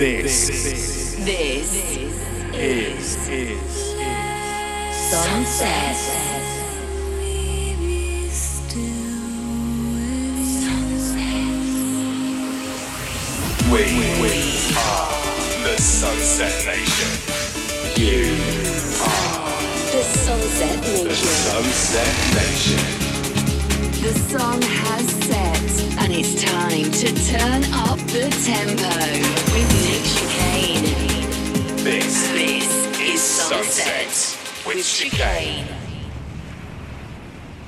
This, This is, is, is, Sunset. we, we are the Sunset Nation. You are The Sunset Nation. the Sunset Nation. The sun has set, and it's time to turn up the tempo with Nick Chicane. This This is Sunset with Chicane.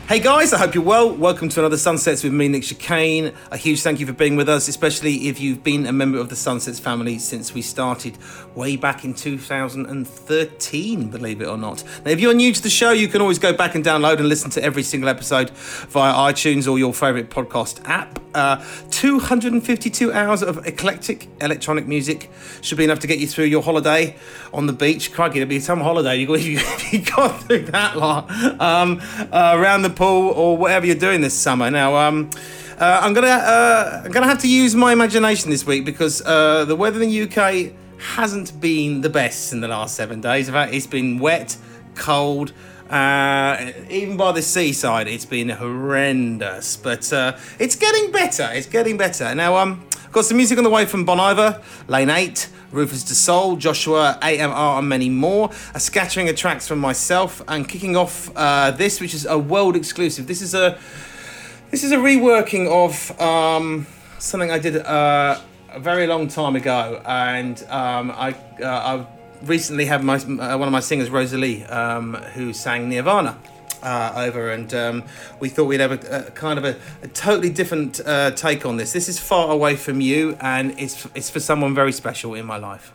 Hey guys, I hope you're well. Welcome to another Sunsets with me, Nick Chicane. A huge thank you for being with us, especially if you've been a member of the Sunsets family since we started way back in 2013, believe it or not. Now, if you're new to the show, you can always go back and download and listen to every single episode via iTunes or your favourite podcast app. Uh, 252 hours of eclectic electronic music should be enough to get you through your holiday on the beach. Crikey, it'll be some holiday. You, you got through that lot um, uh, around the pool or whatever you're doing this summer. Now, um, uh, I'm gonna uh, I'm gonna have to use my imagination this week because uh, the weather in the UK hasn't been the best in the last seven days. In fact, it's been wet, cold. Uh, even by the seaside, it's been horrendous, but uh, it's getting better. It's getting better. Now, um, I've got some music on the way from Bon Iver, Lane 8, Rufus Du Sol, Joshwa, AMR, and many more. A scattering of tracks from myself, and kicking off uh, this, which is a world exclusive. This is a this is a reworking of um, something I did uh, a very long time ago, and um, I, uh, I recently had my uh, one of my singers, Rosalie, um, who sang Nirvana. Uh, over and um, we thought we'd have a, a kind of a, a totally different uh, take on this. This is far away from you, and it's it's for someone very special in my life.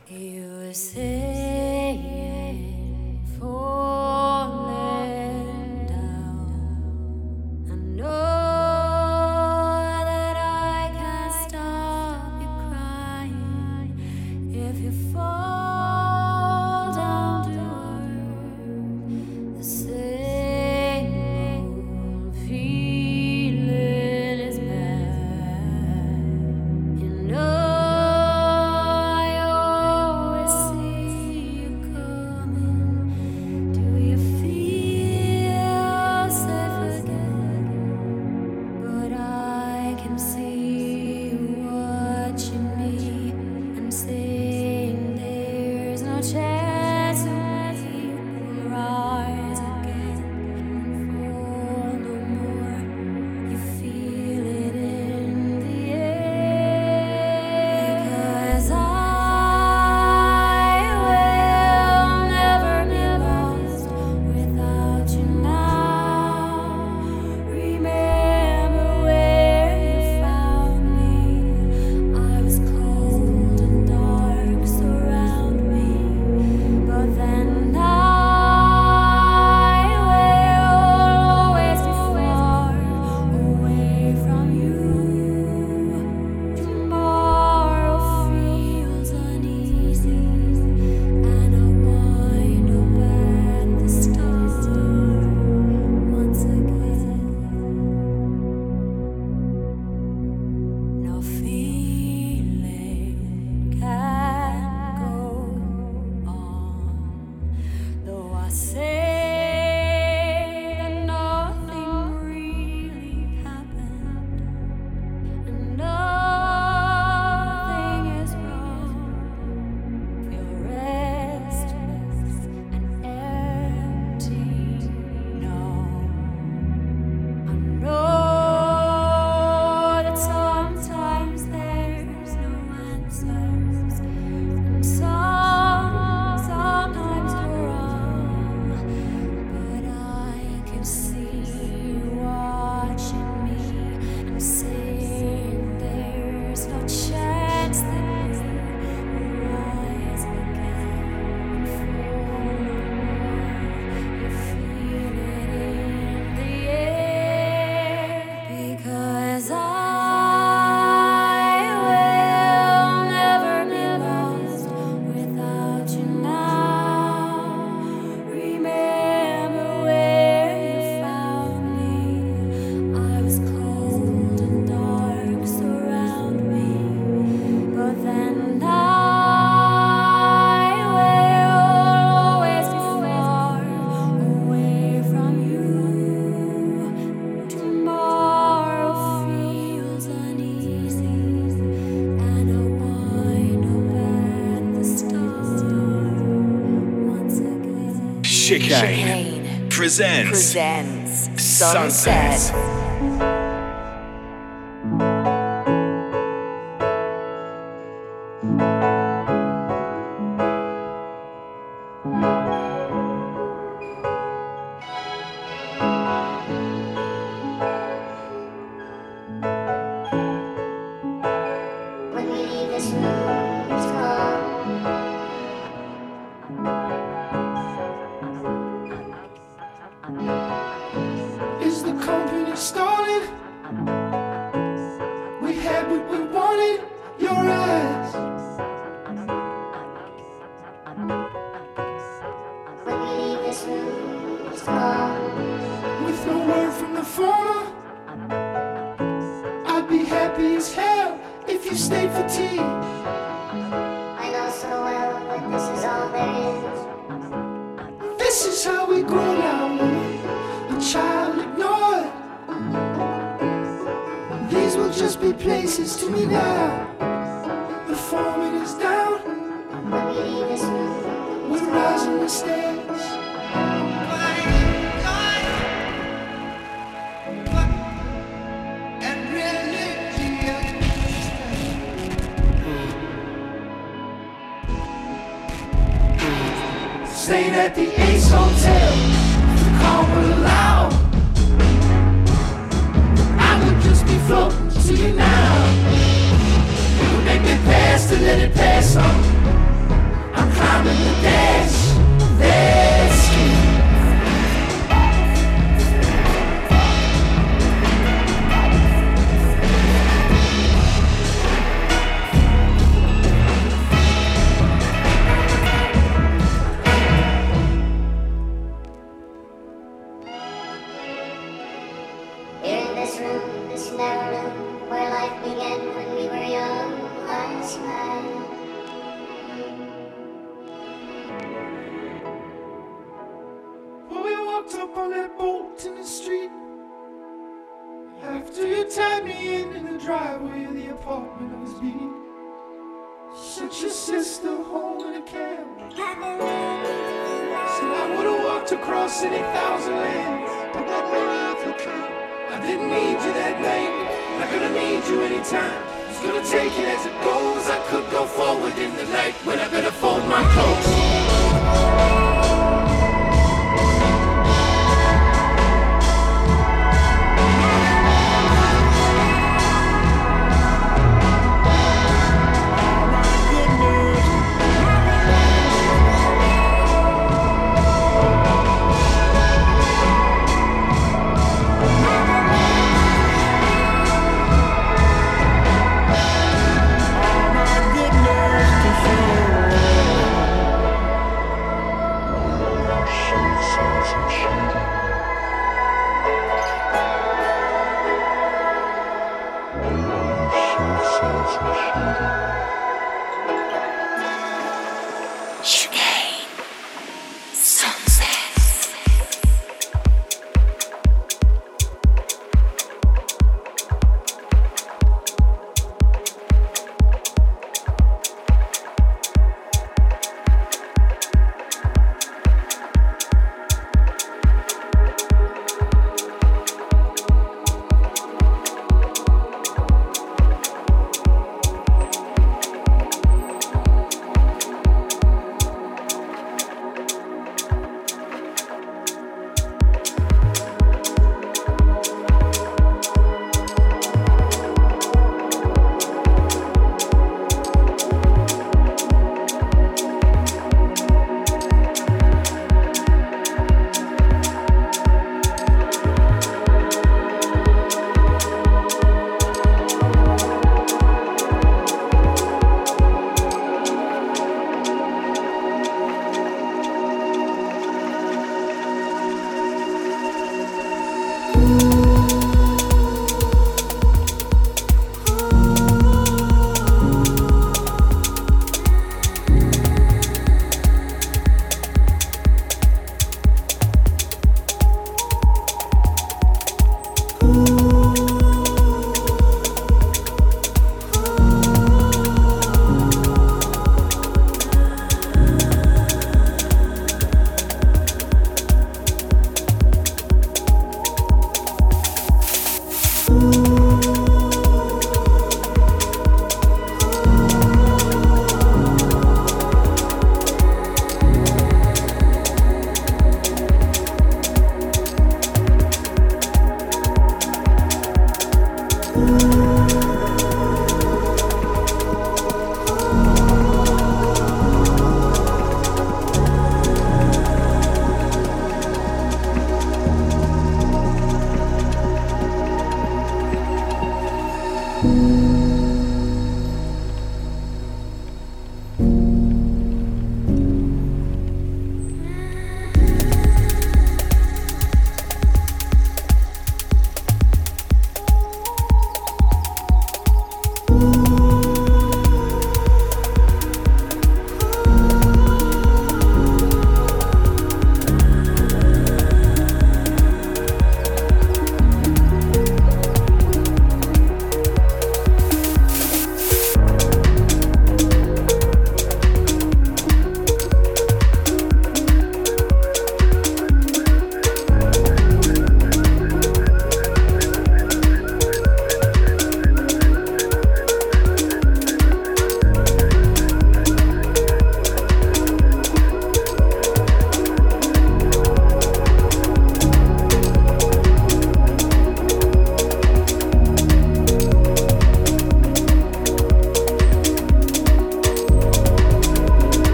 Chicane Chicane presents presents Sunset. Sunset.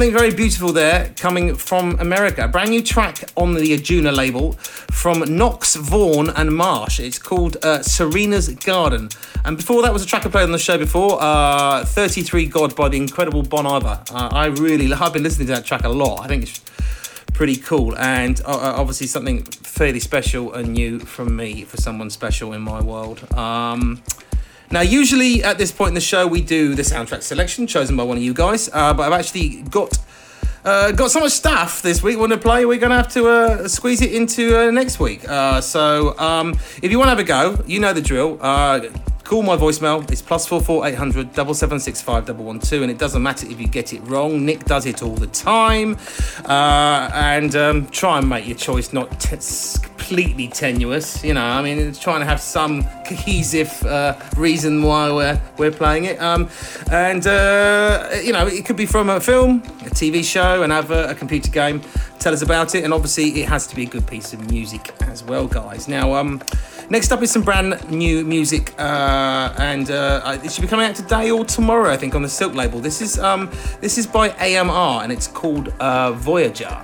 Something very beautiful there coming from America. A brand new track on the Anjuna label from Nox, Vahn, and Marsh. It's called uh, Serena's Garden. And before that was a track I played on the show before, uh, 33 God by the incredible Bon Iver. Uh, I really, I've been listening to that track a lot. I think it's pretty cool and uh, uh, obviously something fairly special and new from me for someone special in my world. Um, now, usually at this point in the show, we do the soundtrack selection chosen by one of you guys, uh, but I've actually got uh, got so much stuff this week want to play. We're going to have to uh, squeeze it into uh, next week. Uh, so, um, if you want to have a go, you know the drill. Uh, call my voicemail. It's plus four four eight hundred double seven six five double one two, and it doesn't matter if you get it wrong. Nick does it all the time, uh, and um, try and make your choice not t- completely tenuous. You know, I mean, it's trying to have some cohesive uh, reason why we're we're playing it. Um, and uh, you know, it could be from a film, a TV show, an advert, a computer game. Tell us about it, and obviously, it has to be a good piece of music as well, guys. Now, um, next up is some brand new music, uh, and uh, it should be coming out today or tomorrow, I think, on the Silk label. This is um, this is by AMR, and it's called uh, Voyager.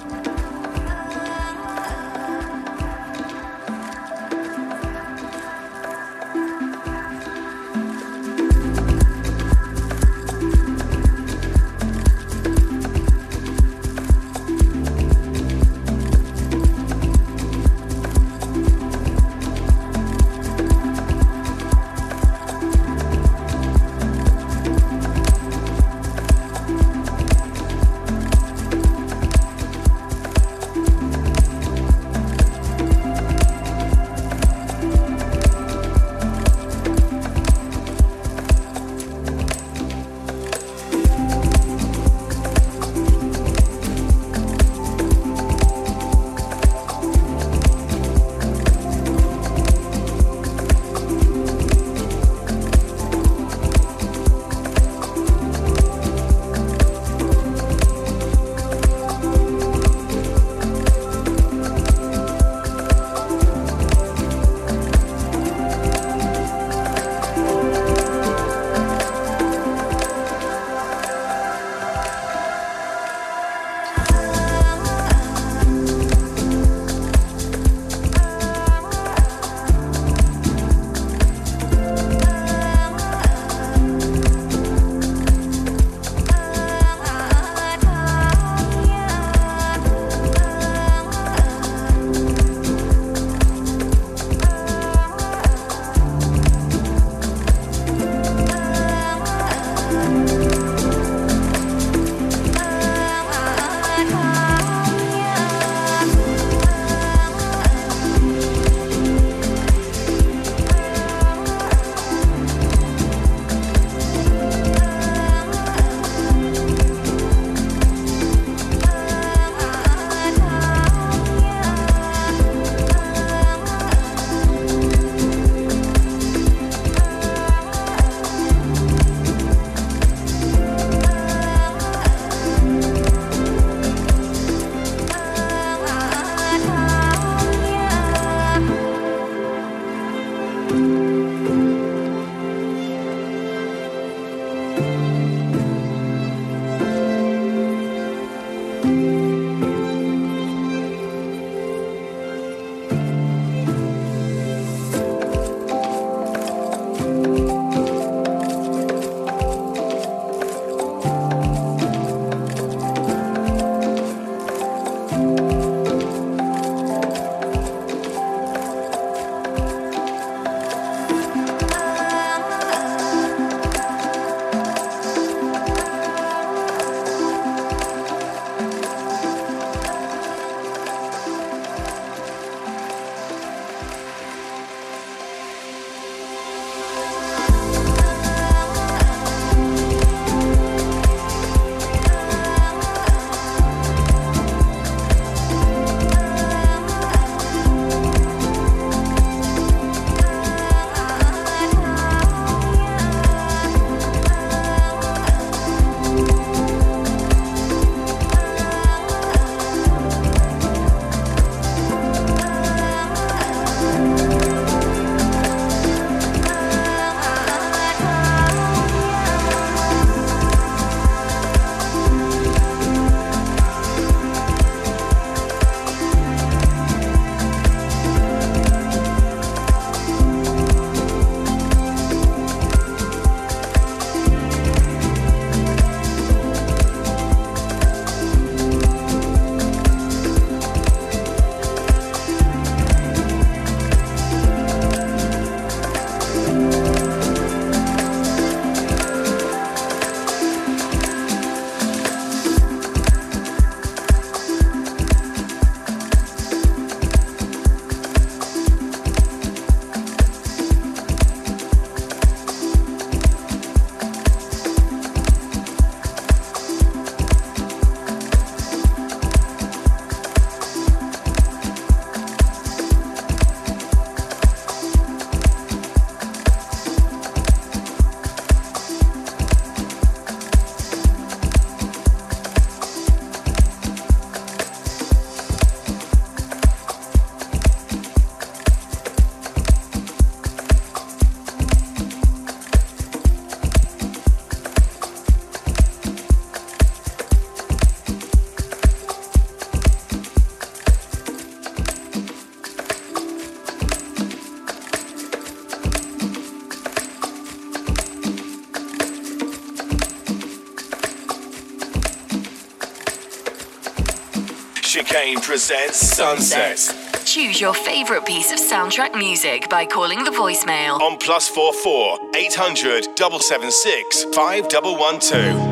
Presents Sunset Choose your favorite piece of soundtrack music by calling the voicemail. on plus four four eight hundred double seven six five double one two.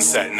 Sunset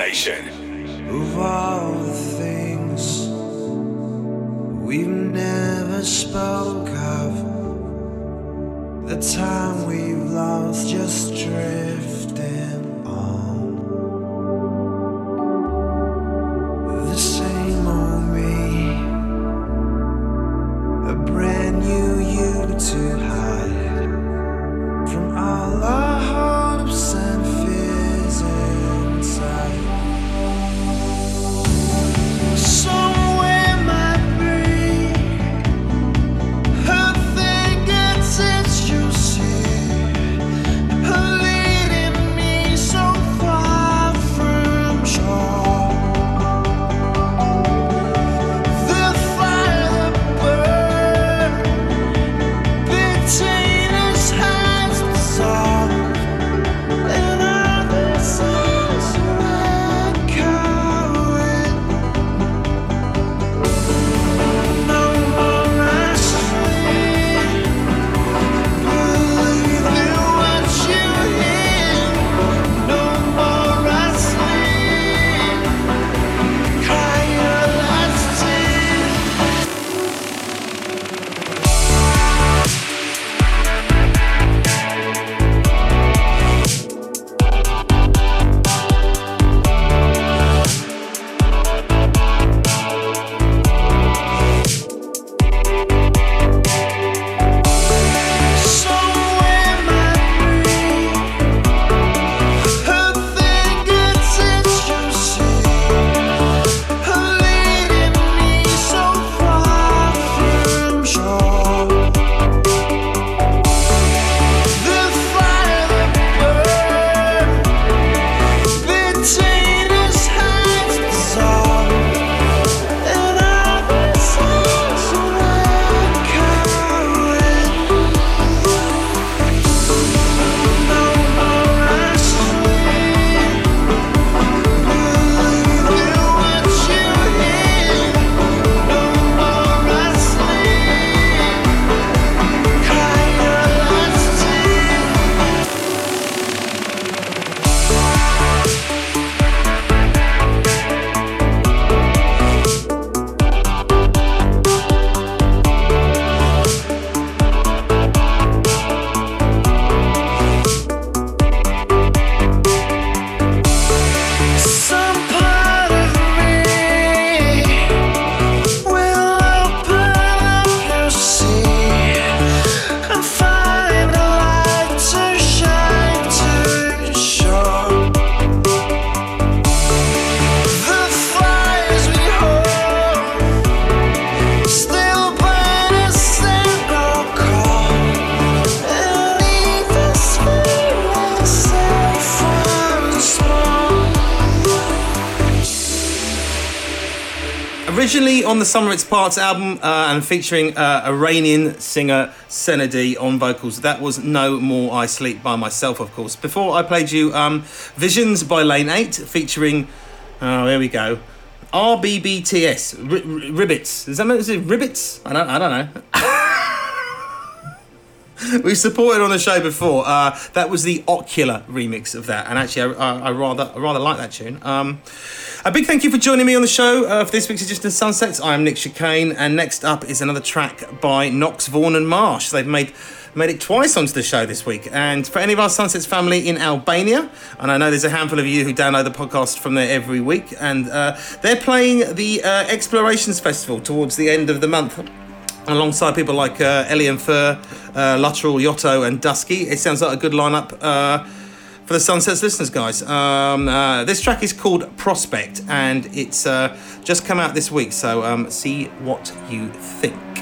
Parts album uh, and featuring uh, Iranian singer Senadi on vocals. That was No More I Sleep by myself, of course. Before I played you um, Visions by Lane 8 featuring, oh, here we go, RBBTS, R- R- Ribbits. Is that is it Ribbits? I don't, I don't know. We've supported on the show before. Uh, that was the OCULA remix of that, and actually, I, I, I rather I rather like that tune. Um, a big thank you for joining me on the show uh, for this week's edition of Sunsets. I am Nick Chicane, and next up is another track by Nox Vahn and Marsh. They've made made it twice onto the show this week. And for any of our Sunsets family in Albania, and I know there's a handful of you who download the podcast from there every week, and uh, they're playing the uh, Explorations Festival towards the end of the month alongside people like uh, Eli and Fur, uh, Yotto, and Dusky. It sounds like a good lineup uh, for the Sunsets listeners, guys. Um, uh, this track is called Prospect, and it's uh, just come out this week, so um, see what you think.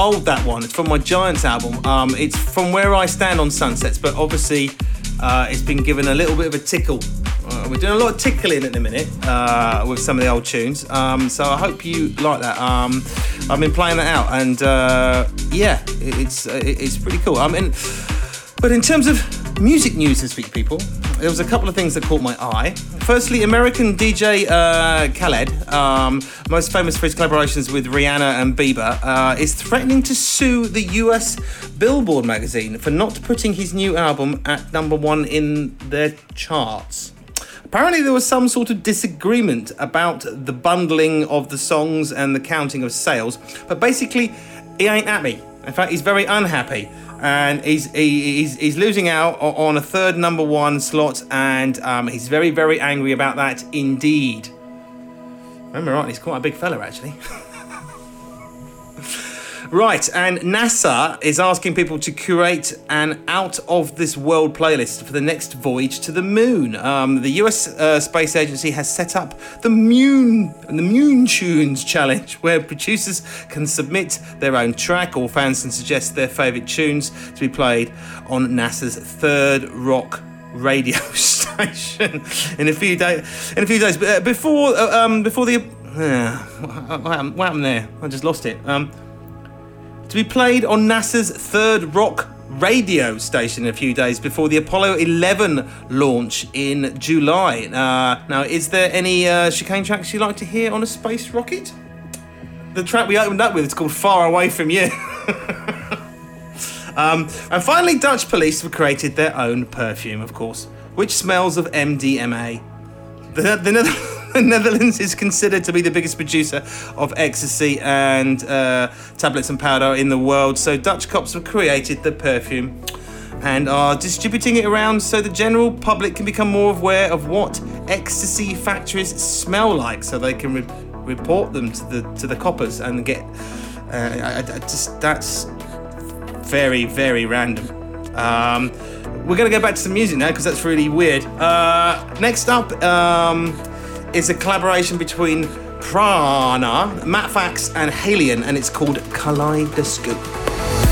Old, that one. It's from my Giants album. Um, it's from where I stand on Sunsets, but obviously uh, it's been given a little bit of a tickle. Uh, we're doing a lot of tickling at the minute uh, with some of the old tunes. Um, so I hope you like that. Um, I've been playing that out, and uh, yeah, it's it's pretty cool. I mean, but in terms of music news this week, people, there was a couple of things that caught my eye. Firstly, American DJ uh, Khaled, um, most famous for his collaborations with Rihanna and Bieber, uh, is threatening to sue the US Billboard magazine for not putting his new album at number one in their charts. Apparently, there was some sort of disagreement about the bundling of the songs and the counting of sales, but basically, he ain't at me. In fact, he's very unhappy. And he's, he, he's, he's losing out on a third number one slot, and um, he's very, very angry about that indeed. Remember, right, he's quite a big fella actually. Right, and NASA is asking people to curate an out of this world playlist for the next voyage to the moon. Um, the US uh, Space Agency has set up the Moon the Moon Tunes Challenge, where producers can submit their own track or fans can suggest their favourite tunes to be played on NASA's third rock radio station in a few days. In a few days, uh, before uh, um, before the uh, what happened, what happened there? I just lost it. Um, to be played on NASA's third rock radio station a few days before the Apollo 11 launch in July. Uh, now, is there any uh, chicane tracks you'd like to hear on a space rocket? The track we opened up with is called Far Away From You. um, and finally, Dutch police have created their own perfume, of course, which smells of MDMA. The, the, the Netherlands is considered to be the biggest producer of ecstasy and uh, tablets and powder in the world. So Dutch cops have created the perfume and are distributing it around so the general public can become more aware of what ecstasy factories smell like, so they can re- report them to the to the coppers and get. Uh, I, I just that's very very random. Um, we're gonna go back to some music now because that's really weird. Uh, next up um, is a collaboration between PRAANA, Matt Fax, and HALIENE, and it's called Kaleidoscope. Kaleidoscope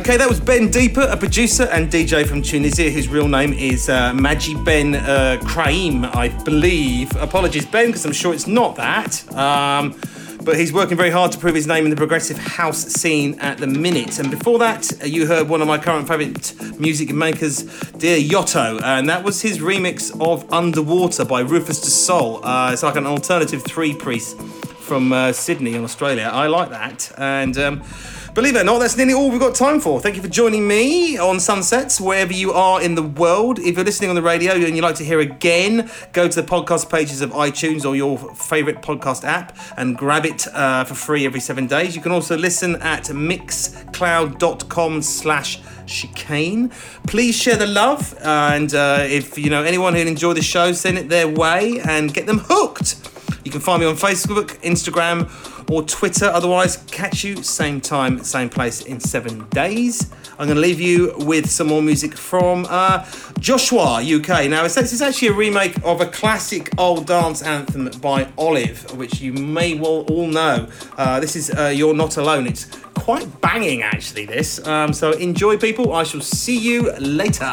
Okay, that was Ben Deeper, a producer and DJ from Tunisia, whose real name is uh, Maji Ben uh, Kraim, I believe. Apologies, Ben, because I'm sure it's not that. Um, but he's working very hard to prove his name in the progressive house scene at the minute. And before that, uh, you heard one of my current favourite music makers, Dear Yotto, and that was his remix of Underwater by Rufus Du Sol. Uh, it's like an alternative three piece from uh, Sydney in Australia. I like that. And um, Believe it or not, that's nearly all we've got time for. Thank you for joining me on Sunsets, wherever you are in the world. If you're listening on the radio and you'd like to hear again, go to the podcast pages of iTunes or your favourite podcast app and grab it uh, for free every seven days. You can also listen at mixcloud.com slash chicane. Please share the love, and uh, if you know anyone who'd enjoy the show, send it their way and get them hooked. You can find me on Facebook, Instagram, or Twitter. Otherwise, catch you same time, same place in seven days. I'm going to leave you with some more music from uh, Joshwa UK. Now, it's, it's actually a remake of a classic old dance anthem by Olive, which you may well all know. Uh, this is uh, You're Not Alone. It's quite banging, actually, this. Um, so enjoy, people. I shall see you later.